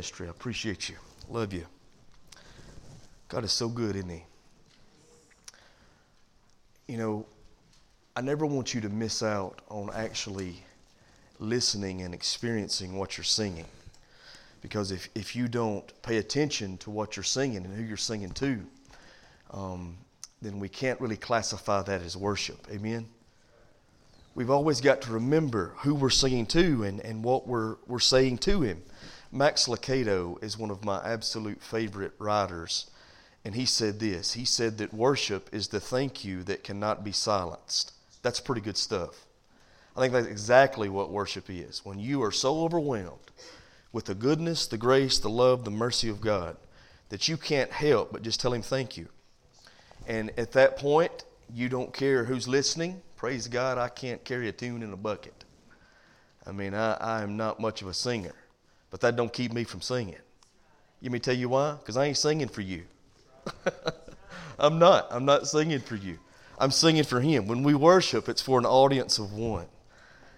ministry. I appreciate you. Love you. God is so good, isn't He? You know, I never want you to miss out on actually listening and experiencing what you're singing. Because if, if you don't pay attention to what you're singing and who you're singing to, um, then we can't really classify that as worship. Amen? We've always got to remember who we're singing to and, and what we're, we're saying to Him. Max Lucado is one of my absolute favorite writers, and he said this. He said that worship is the thank you that cannot be silenced. That's pretty good stuff. I think that's exactly what worship is. When you are so overwhelmed with the goodness, the grace, the love, the mercy of God that you can't help but just tell Him thank you. And at that point, you don't care who's listening. Praise God, I can't carry a tune in a bucket. I mean, I, I am not much of a singer, but that don't keep me from singing. Let me tell you why? Because I ain't singing for you. I'm not. I'm not singing for you. I'm singing for Him. When we worship, it's for an audience of one.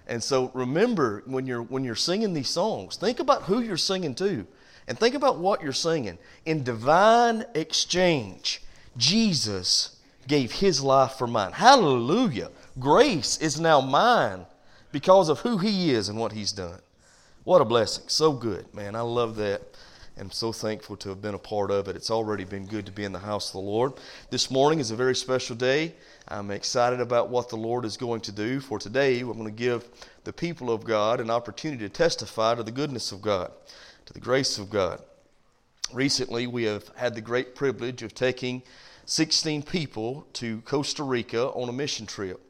And so remember when you're when you're singing these songs, think about who you're singing to and think about what you're singing. In divine exchange, Jesus gave his life for mine. Hallelujah. Grace is now mine because of who he is and what he's done. What a blessing. So good, man. I love that. I'm so thankful to have been a part of it. It's already been good to be in the house of the Lord. This morning is a very special day. I'm excited about what the Lord is going to do. For today, we're going to give the people of God an opportunity to testify to the goodness of God, to the grace of God. Recently, we have had the great privilege of taking 16 people to Costa Rica on a mission trip.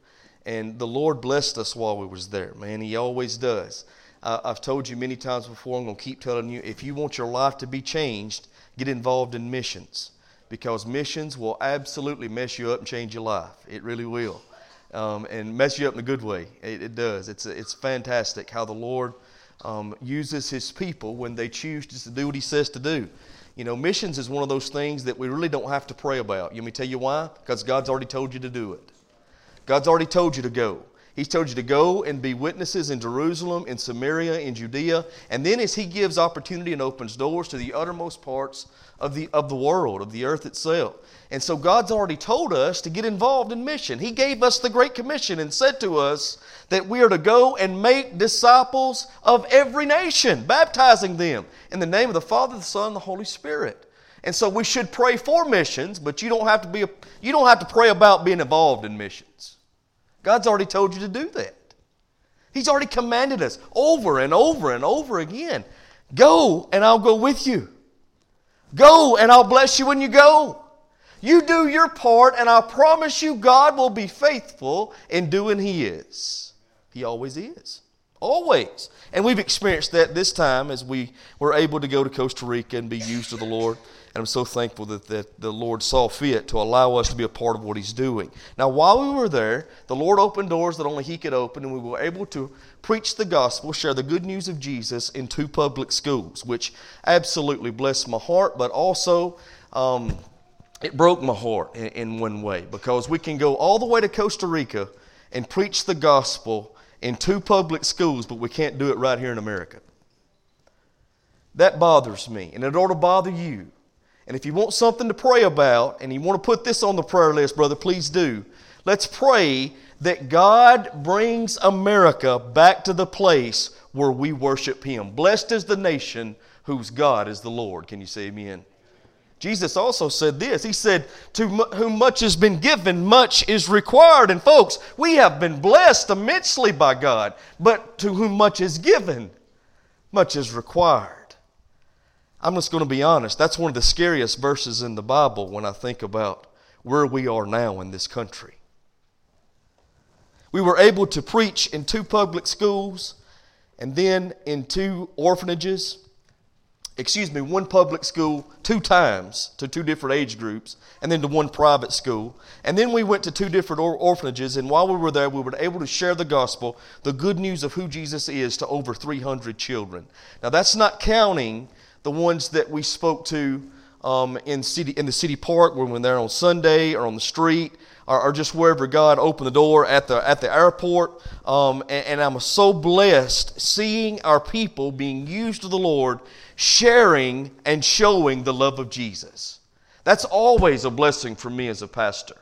And the Lord blessed us while we was there, man. He always does. Uh, I've told you many times before, I'm going to keep telling you, if you want your life to be changed, get involved in missions because missions will absolutely mess you up and change your life. It really will. Um, and mess you up in a good way. It, it does. It's, it's fantastic how the Lord um, uses His people when they choose to do what He says to do. You know, missions is one of those things that we really don't have to pray about. Let me tell you why? Because God's already told you to do it. God's already told you to go. He's told you to go and be witnesses in Jerusalem, in Samaria, in Judea. And then as He gives opportunity and opens doors to the uttermost parts of the, of the world, of the earth itself. And so God's already told us to get involved in mission. He gave us the Great Commission and said to us that we are to go and make disciples of every nation, baptizing them in the name of the Father, the Son, and the Holy Spirit. And so we should pray for missions, but you don't have to be a, you don't have to pray about being involved in missions. God's already told you to do that. He's already commanded us over and over and over again. Go and I'll go with you. Go and I'll bless you when you go. You do your part, and I promise you, God will be faithful in doing He is. He always is. Always. And we've experienced that this time as we were able to go to Costa Rica and be used of the Lord. And I'm so thankful that, that the Lord saw fit to allow us to be a part of what He's doing. Now, while we were there, the Lord opened doors that only He could open, and we were able to preach the gospel, share the good news of Jesus in two public schools, which absolutely blessed my heart, but also um, it broke my heart in, in one way because we can go all the way to Costa Rica and preach the gospel in two public schools, but we can't do it right here in America. That bothers me, and it ought to bother you. And if you want something to pray about and you want to put this on the prayer list, brother, please do. Let's pray that God brings America back to the place where we worship Him. Blessed is the nation whose God is the Lord. Can you say amen? Jesus also said this. He said, To whom much has been given, much is required. And folks, we have been blessed immensely by God, but to whom much is given, much is required. I'm just going to be honest. That's one of the scariest verses in the Bible when I think about where we are now in this country. We were able to preach in two public schools and then in two orphanages. Excuse me, one public school two times to two different age groups, and then to one private school. And then we went to two different or- orphanages, and while we were there, we were able to share the gospel, the good news of who Jesus is, to over 300 children. Now, that's not counting the ones that we spoke to um, in, city, in the city park when there on Sunday or on the street. or, or just wherever God opened the door at the, at the airport. Um, and, and I'm so blessed seeing our people being used to the Lord, sharing and showing the love of Jesus. That's always a blessing for me as a pastor.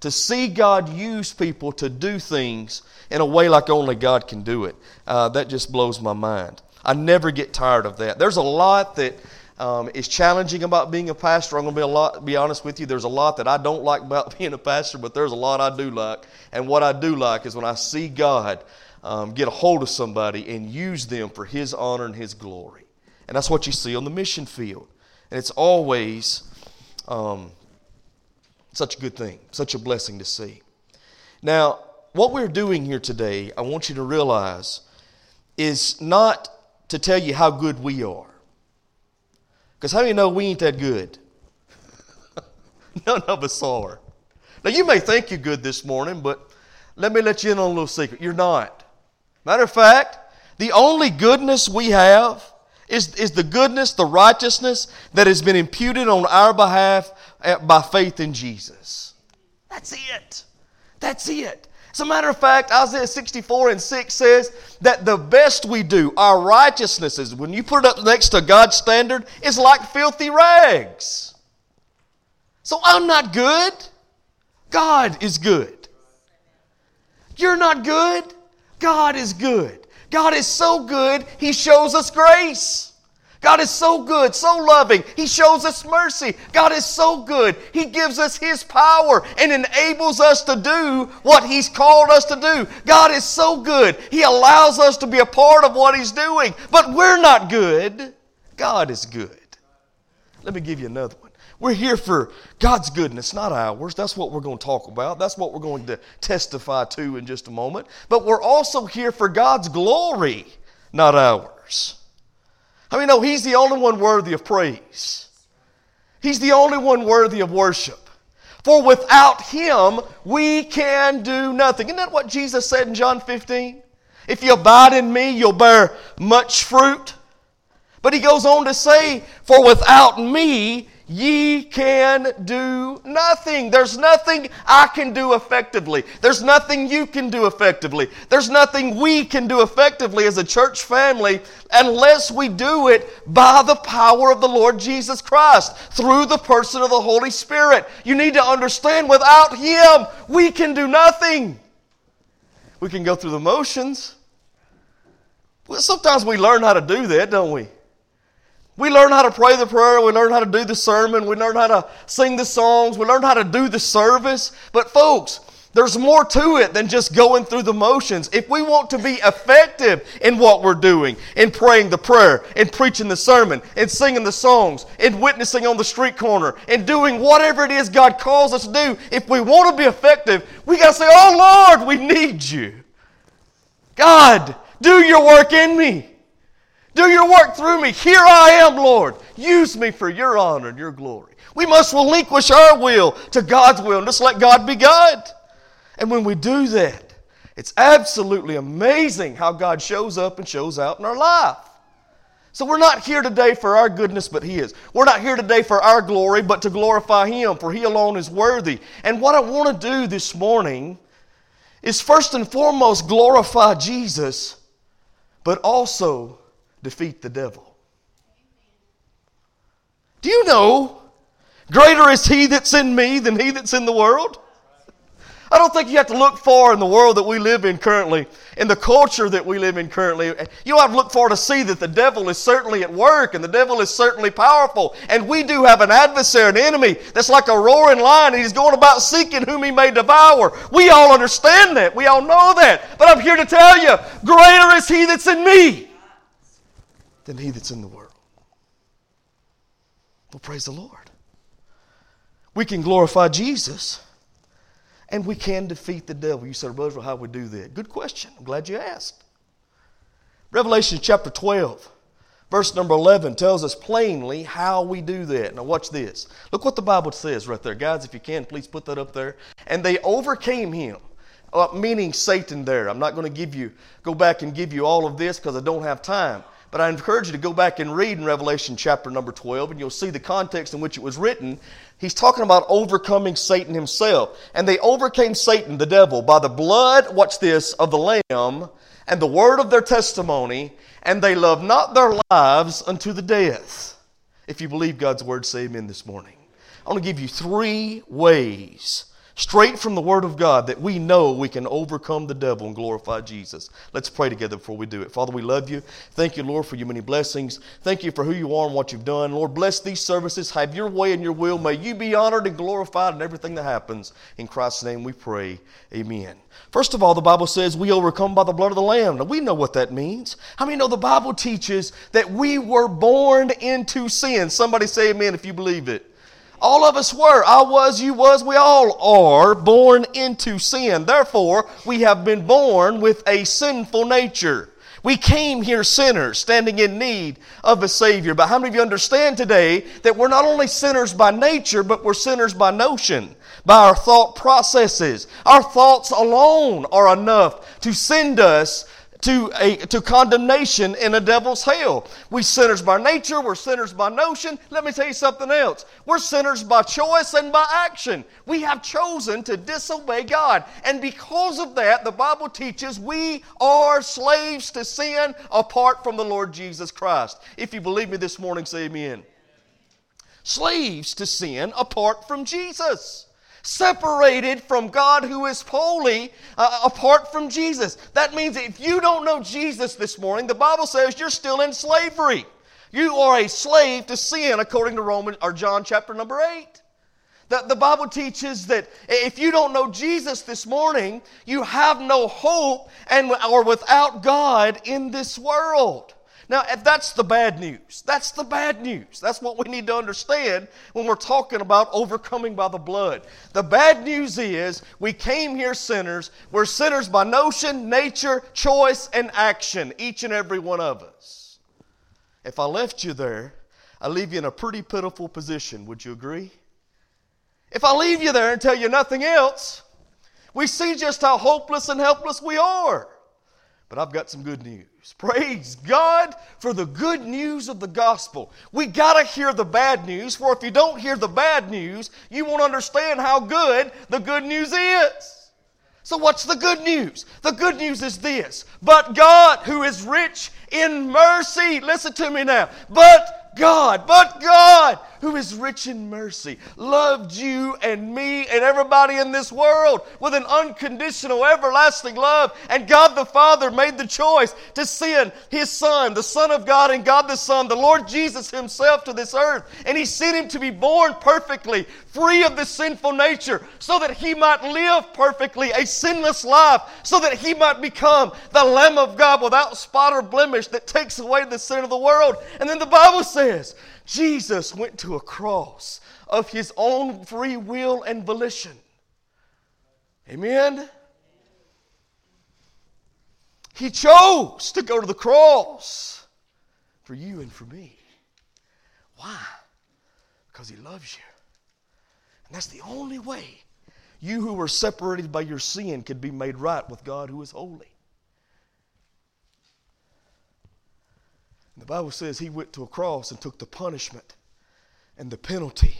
To see God use people to do things in a way like only God can do it, uh, that just blows my mind. I never get tired of that. There's a lot that um, is challenging about being a pastor. I'm going to be a lot, be honest with you. There's a lot that I don't like about being a pastor, but there's a lot I do like. And what I do like is when I see God um, get a hold of somebody and use them for His honor and His glory. And that's what you see on the mission field. And it's always um, such a good thing, such a blessing to see. Now, what we're doing here today, I want you to realize, is not to tell you how good we are. Because how do you know we ain't that good? None of us are. Now, you may think you're good this morning, but let me let you in on a little secret. You're not. Matter of fact, the only goodness we have is, is the goodness, the righteousness that has been imputed on our behalf eh, by faith in Jesus. That's it. That's it. As a matter of fact, Isaiah 64 and 6 says that the best we do, our righteousnesses, when you put it up next to God's standard, is like filthy rags. So I'm not good. God is good. You're not good. God is good. God is so good, He shows us grace. God is so good, so loving. He shows us mercy. God is so good. He gives us His power and enables us to do what He's called us to do. God is so good. He allows us to be a part of what He's doing. But we're not good. God is good. Let me give you another one. We're here for God's goodness, not ours. That's what we're going to talk about. That's what we're going to testify to in just a moment. But we're also here for God's glory, not ours. I mean, no, He's the only one worthy of praise. He's the only one worthy of worship. For without Him, we can do nothing. Isn't that what Jesus said in John 15? If you abide in me, you'll bear much fruit. But He goes on to say, For without me, Ye can do nothing. There's nothing I can do effectively. There's nothing you can do effectively. There's nothing we can do effectively as a church family unless we do it by the power of the Lord Jesus Christ through the person of the Holy Spirit. You need to understand without Him, we can do nothing. We can go through the motions. Well, sometimes we learn how to do that, don't we? We learn how to pray the prayer. We learn how to do the sermon. We learn how to sing the songs. We learn how to do the service. But, folks, there's more to it than just going through the motions. If we want to be effective in what we're doing, in praying the prayer, in preaching the sermon, in singing the songs, in witnessing on the street corner, in doing whatever it is God calls us to do, if we want to be effective, we got to say, Oh Lord, we need you. God, do your work in me. Do your work through me. Here I am, Lord. Use me for your honor and your glory. We must relinquish our will to God's will and just let God be God. And when we do that, it's absolutely amazing how God shows up and shows out in our life. So we're not here today for our goodness, but His. We're not here today for our glory, but to glorify Him, for He alone is worthy. And what I want to do this morning is first and foremost glorify Jesus, but also defeat the devil. Do you know greater is he that's in me than he that's in the world? I don't think you have to look far in the world that we live in currently, in the culture that we live in currently. You have to look far to see that the devil is certainly at work and the devil is certainly powerful. And we do have an adversary, an enemy that's like a roaring lion and he's going about seeking whom he may devour. We all understand that. We all know that. But I'm here to tell you greater is he that's in me than he that's in the world. Well, praise the Lord. We can glorify Jesus and we can defeat the devil. You said, Brother, how we do that? Good question. I'm glad you asked. Revelation chapter 12, verse number 11 tells us plainly how we do that. Now, watch this. Look what the Bible says right there. Guys, if you can, please put that up there. And they overcame him. Uh, meaning Satan there. I'm not going to give you, go back and give you all of this because I don't have time. But I encourage you to go back and read in Revelation chapter number 12, and you'll see the context in which it was written. He's talking about overcoming Satan himself. And they overcame Satan, the devil, by the blood, watch this, of the Lamb and the word of their testimony, and they loved not their lives unto the death. If you believe God's word, say amen this morning. I want to give you three ways straight from the Word of God that we know we can overcome the devil and glorify Jesus. Let's pray together before we do it. Father, we love you. Thank you, Lord, for your many blessings. Thank you for who you are and what you've done. Lord, bless these services. Have your way and your will. May you be honored and glorified in everything that happens. In Christ's name we pray. Amen. First of all, the Bible says we overcome by the blood of the Lamb. Now, we know what that means. How many know the Bible teaches that we were born into sin? Somebody say amen if you believe it. All of us were. I was, you was, we all are born into sin. Therefore, we have been born with a sinful nature. We came here sinners, standing in need of a Savior. But how many of you understand today that we're not only sinners by nature, but we're sinners by notion, by our thought processes? Our thoughts alone are enough to send us to, a, to condemnation in a devil's hell. We sinners by nature, we're sinners by notion. Let me tell you something else. We're sinners by choice and by action. We have chosen to disobey God. And because of that, the Bible teaches we are slaves to sin apart from the Lord Jesus Christ. If you believe me this morning, say amen. Slaves to sin apart from Jesus separated from God who is holy uh, apart from Jesus. That means if you don't know Jesus this morning, the Bible says you're still in slavery. You are a slave to sin according to Roman or John chapter number 8. The, the Bible teaches that if you don't know Jesus this morning, you have no hope and are without God in this world. Now, if that's the bad news, that's the bad news. That's what we need to understand when we're talking about overcoming by the blood. The bad news is we came here sinners. We're sinners by notion, nature, choice, and action, each and every one of us. If I left you there, I leave you in a pretty pitiful position. Would you agree? If I leave you there and tell you nothing else, we see just how hopeless and helpless we are. But I've got some good news. Praise God for the good news of the gospel. We got to hear the bad news, for if you don't hear the bad news, you won't understand how good the good news is. So, what's the good news? The good news is this But God, who is rich in mercy, listen to me now, but God, but God, who is rich in mercy, loved you and me and everybody in this world with an unconditional, everlasting love. And God the Father made the choice to send His Son, the Son of God and God the Son, the Lord Jesus Himself to this earth. And He sent Him to be born perfectly, free of the sinful nature, so that He might live perfectly, a sinless life, so that He might become the Lamb of God without spot or blemish that takes away the sin of the world. And then the Bible says, Jesus went to a cross of his own free will and volition. Amen? He chose to go to the cross for you and for me. Why? Because he loves you. And that's the only way you who were separated by your sin could be made right with God who is holy. The Bible says he went to a cross and took the punishment and the penalty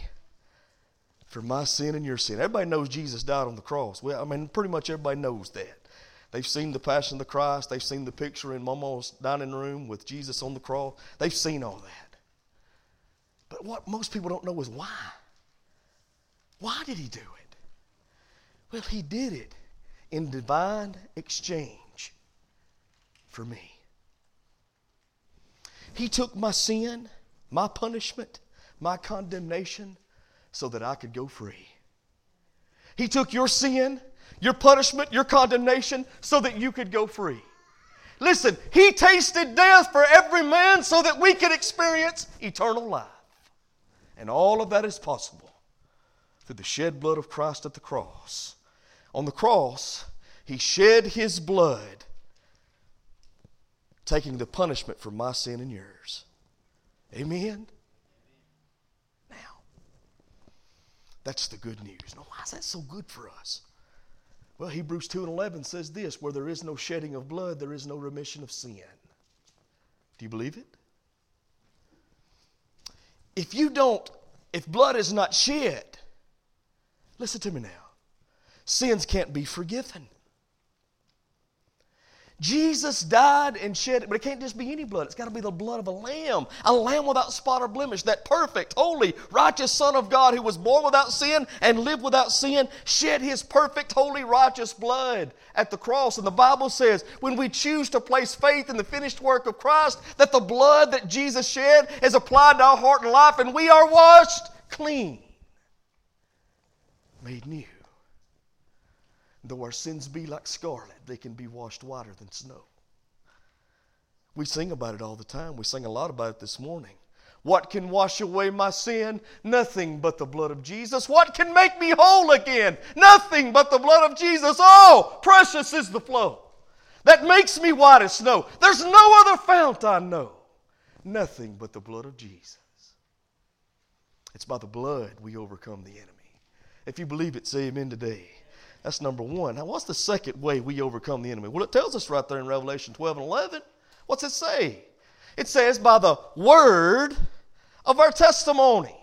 for my sin and your sin. Everybody knows Jesus died on the cross. Well, I mean, pretty much everybody knows that. They've seen the Passion of the Christ. They've seen the picture in Mama's dining room with Jesus on the cross. They've seen all that. But what most people don't know is why. Why did he do it? Well, he did it in divine exchange for me. He took my sin, my punishment, my condemnation, so that I could go free. He took your sin, your punishment, your condemnation, so that you could go free. Listen, He tasted death for every man so that we could experience eternal life. And all of that is possible through the shed blood of Christ at the cross. On the cross, He shed His blood taking the punishment for my sin and yours. Amen? Now, that's the good news. Now, why is that so good for us? Well, Hebrews 2 and 11 says this where there is no shedding of blood, there is no remission of sin. Do you believe it? If you don't, if blood is not shed, listen to me now, sins can't be forgiven. Jesus died and shed but it can't just be any blood. It's got to be the blood of a lamb, a lamb without spot or blemish, that perfect, holy, righteous Son of God who was born without sin and lived without sin, shed his perfect, holy, righteous blood at the cross. And the Bible says when we choose to place faith in the finished work of Christ, that the blood that Jesus shed is applied to our heart and life, and we are washed clean, made new. Though our sins be like scarlet, they can be washed whiter than snow. We sing about it all the time. We sing a lot about it this morning. What can wash away my sin? Nothing but the blood of Jesus. What can make me whole again? Nothing but the blood of Jesus. Oh, precious is the flow that makes me white as snow. There's no other fount I know. Nothing but the blood of Jesus. It's by the blood we overcome the enemy. If you believe it, say amen today. That's number one. Now, what's the second way we overcome the enemy? Well, it tells us right there in Revelation 12 and 11. What's it say? It says, by the word of our testimony.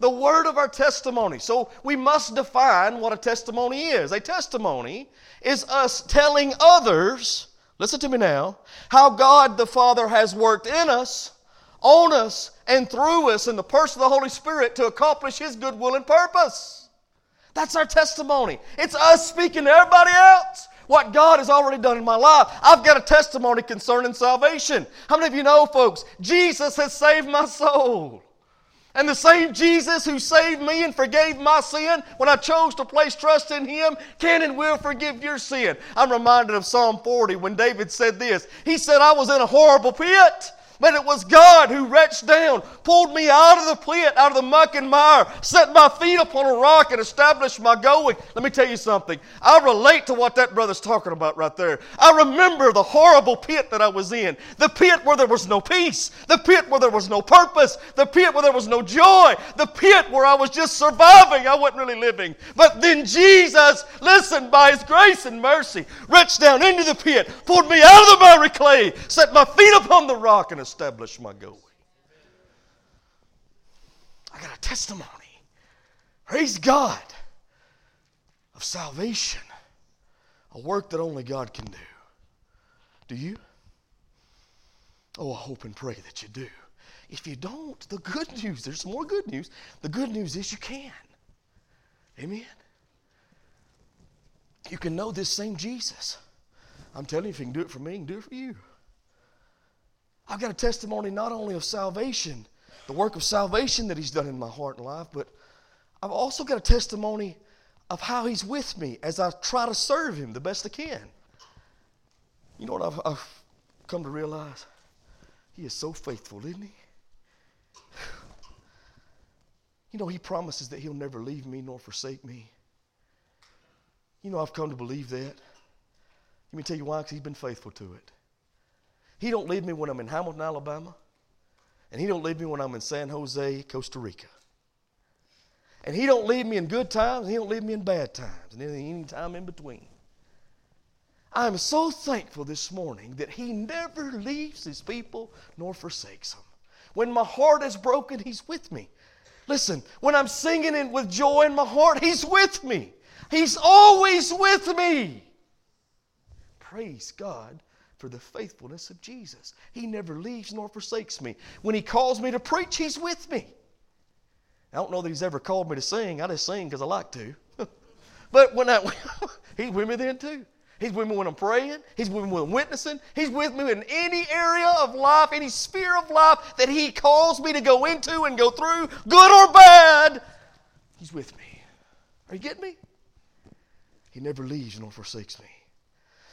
The word of our testimony. So we must define what a testimony is. A testimony is us telling others, listen to me now, how God the Father has worked in us, on us, and through us in the person of the Holy Spirit to accomplish His good will and purpose. That's our testimony. It's us speaking to everybody else what God has already done in my life. I've got a testimony concerning salvation. How many of you know, folks, Jesus has saved my soul? And the same Jesus who saved me and forgave my sin when I chose to place trust in Him can and will forgive your sin. I'm reminded of Psalm 40 when David said this. He said, I was in a horrible pit but it was God who reached down, pulled me out of the pit, out of the muck and mire, set my feet upon a rock, and established my going. Let me tell you something. I relate to what that brother's talking about right there. I remember the horrible pit that I was in, the pit where there was no peace, the pit where there was no purpose, the pit where there was no joy, the pit where I was just surviving. I wasn't really living. But then Jesus, listen, by His grace and mercy, reached down into the pit, pulled me out of the miry clay, set my feet upon the rock, and establish my going. I got a testimony. Praise God of salvation, a work that only God can do. Do you? Oh, I hope and pray that you do. If you don't, the good news, there's more good news. The good news is you can. Amen. You can know this same Jesus. I'm telling you, if you can do it for me, you can do it for you. I've got a testimony not only of salvation, the work of salvation that He's done in my heart and life, but I've also got a testimony of how He's with me as I try to serve Him the best I can. You know what I've, I've come to realize? He is so faithful, isn't He? You know, He promises that He'll never leave me nor forsake me. You know, I've come to believe that. Let me tell you why, because He's been faithful to it. He don't leave me when I'm in Hamilton, Alabama. And he don't leave me when I'm in San Jose, Costa Rica. And he don't leave me in good times, and he don't leave me in bad times, and any time in between. I am so thankful this morning that he never leaves his people nor forsakes them. When my heart is broken, he's with me. Listen, when I'm singing in, with joy in my heart, he's with me. He's always with me. Praise God for the faithfulness of Jesus. He never leaves nor forsakes me. When He calls me to preach, He's with me. I don't know that He's ever called me to sing. I just sing because I like to. but when I, He's with me then too. He's with me when I'm praying. He's with me when I'm witnessing. He's with me in any area of life, any sphere of life that He calls me to go into and go through, good or bad. He's with me. Are you getting me? He never leaves nor forsakes me.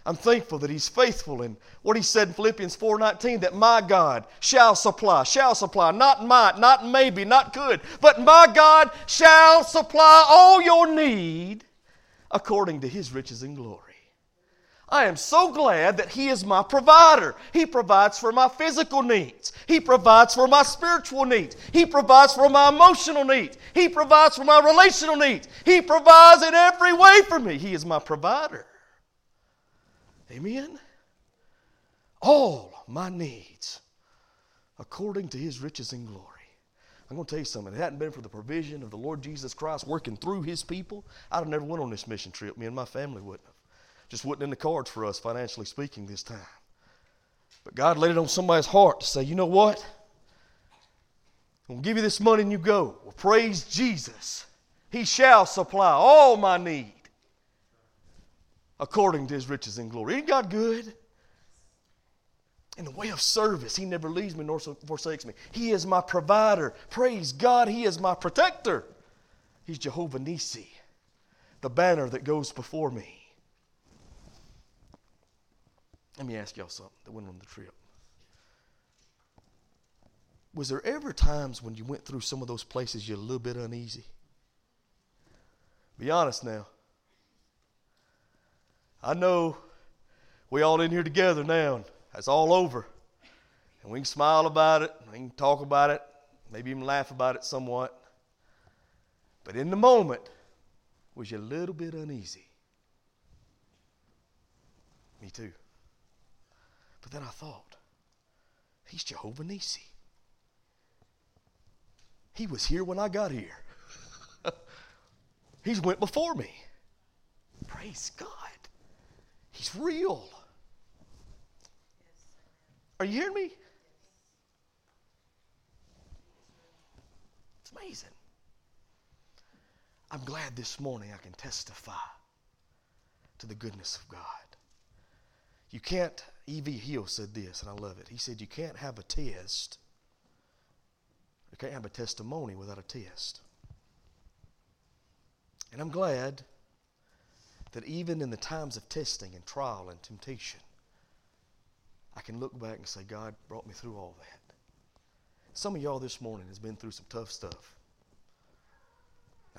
I'm thankful that He's faithful in what He said in Philippians 4:19 that my God shall supply, shall supply, not might, not maybe, not could, but my God shall supply all your need according to His riches and glory. I am so glad that He is my provider. He provides for my physical needs. He provides for my spiritual needs. He provides for my emotional needs. He provides for my relational needs. He provides in every way for me. He is my provider. Amen? All my needs according to his riches and glory. I'm going to tell you something. If it hadn't been for the provision of the Lord Jesus Christ working through his people, I'd have never went on this mission trip. Me and my family wouldn't have. Just wasn't in the cards for us, financially speaking, this time. But God laid it on somebody's heart to say, you know what? I'm going to give you this money and you go. Well, praise Jesus. He shall supply all my need according to his riches and glory. Ain't God good? In the way of service, he never leaves me nor forsakes me. He is my provider. Praise God, he is my protector. He's Jehovah Nissi, the banner that goes before me. Let me ask y'all something that went on the trip. Was there ever times when you went through some of those places you're a little bit uneasy? Be honest now. I know we all in here together now. It's all over. And we can smile about it, we can talk about it, maybe even laugh about it somewhat. But in the moment, was you a little bit uneasy? Me too. But then I thought, he's Jehovah Nissi. He was here when I got here. he's went before me. Praise God. He's real. Are you hearing me? It's amazing. I'm glad this morning I can testify to the goodness of God. You can't, E.V. Hill said this, and I love it. He said, You can't have a test, you can't have a testimony without a test. And I'm glad that even in the times of testing and trial and temptation, I can look back and say, God brought me through all that. Some of y'all this morning has been through some tough stuff.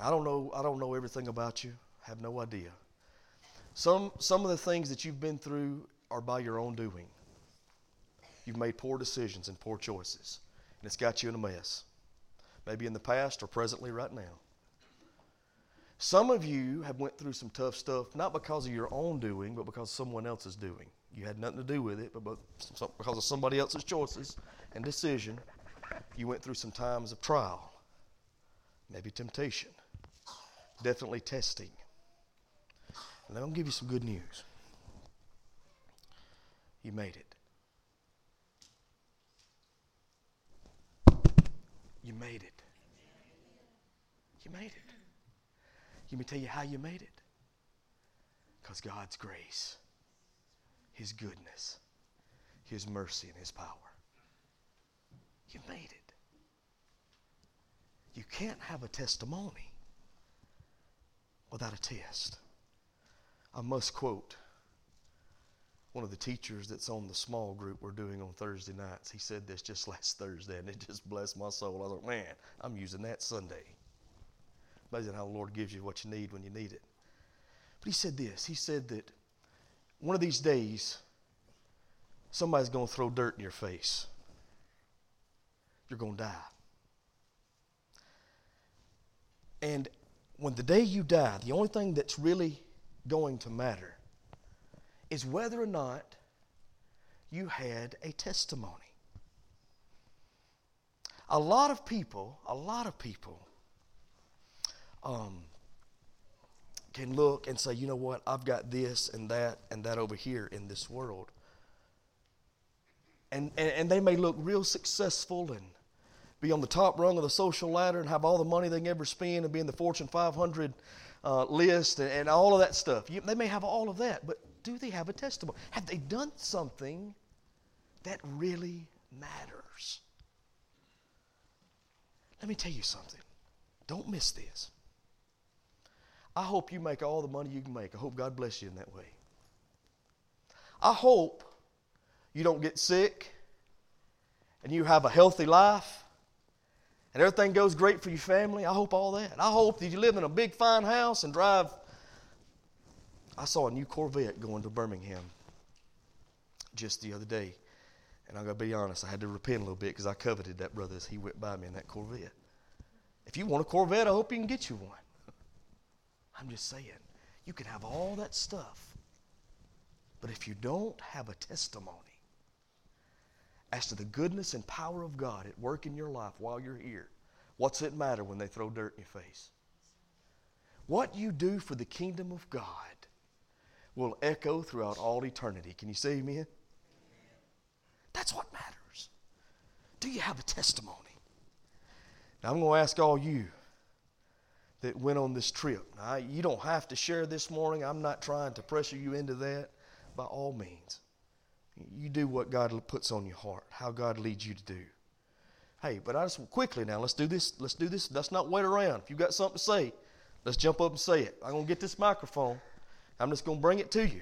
I don't know, I don't know everything about you. I have no idea. Some, some of the things that you've been through are by your own doing. You've made poor decisions and poor choices, and it's got you in a mess. Maybe in the past or presently right now. Some of you have went through some tough stuff, not because of your own doing, but because someone else is doing. You had nothing to do with it, but because of somebody else's choices and decision, you went through some times of trial, maybe temptation, definitely testing. And I'm going to give you some good news. You made it. You made it. You made it. Let me tell you how you made it. Because God's grace, His goodness, His mercy, and His power. You made it. You can't have a testimony without a test. I must quote one of the teachers that's on the small group we're doing on Thursday nights. He said this just last Thursday, and it just blessed my soul. I thought, man, I'm using that Sunday. Amazing how the Lord gives you what you need when you need it. But he said this He said that one of these days, somebody's going to throw dirt in your face. You're going to die. And when the day you die, the only thing that's really going to matter is whether or not you had a testimony. A lot of people, a lot of people um, can look and say, you know what, I've got this and that and that over here in this world. And, and, and they may look real successful and be on the top rung of the social ladder and have all the money they can ever spend and be in the Fortune 500 uh, list and, and, all of that stuff. You, they may have all of that, but do they have a testimony? Have they done something that really matters? Let me tell you something. Don't miss this. I hope you make all the money you can make. I hope God bless you in that way. I hope you don't get sick and you have a healthy life and everything goes great for your family. I hope all that. I hope that you live in a big, fine house and drive I saw a new Corvette going to Birmingham just the other day. And I'm going to be honest, I had to repent a little bit because I coveted that brother as he went by me in that Corvette. If you want a Corvette, I hope you can get you one. I'm just saying, you can have all that stuff. But if you don't have a testimony, as to the goodness and power of God at work in your life while you're here, what's it matter when they throw dirt in your face? What you do for the kingdom of God will echo throughout all eternity. Can you say amen? That's what matters. Do you have a testimony? Now, I'm going to ask all you that went on this trip. Now, you don't have to share this morning. I'm not trying to pressure you into that by all means. You do what God puts on your heart, how God leads you to do. Hey, but I just quickly now, let's do this. Let's do this. Let's not wait around. If you've got something to say, let's jump up and say it. I'm going to get this microphone. I'm just going to bring it to you.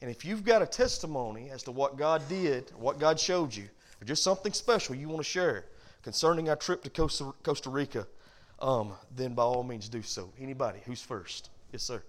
And if you've got a testimony as to what God did, what God showed you, or just something special you want to share concerning our trip to Costa, Costa Rica, um, then by all means do so. Anybody? Who's first? Yes, sir.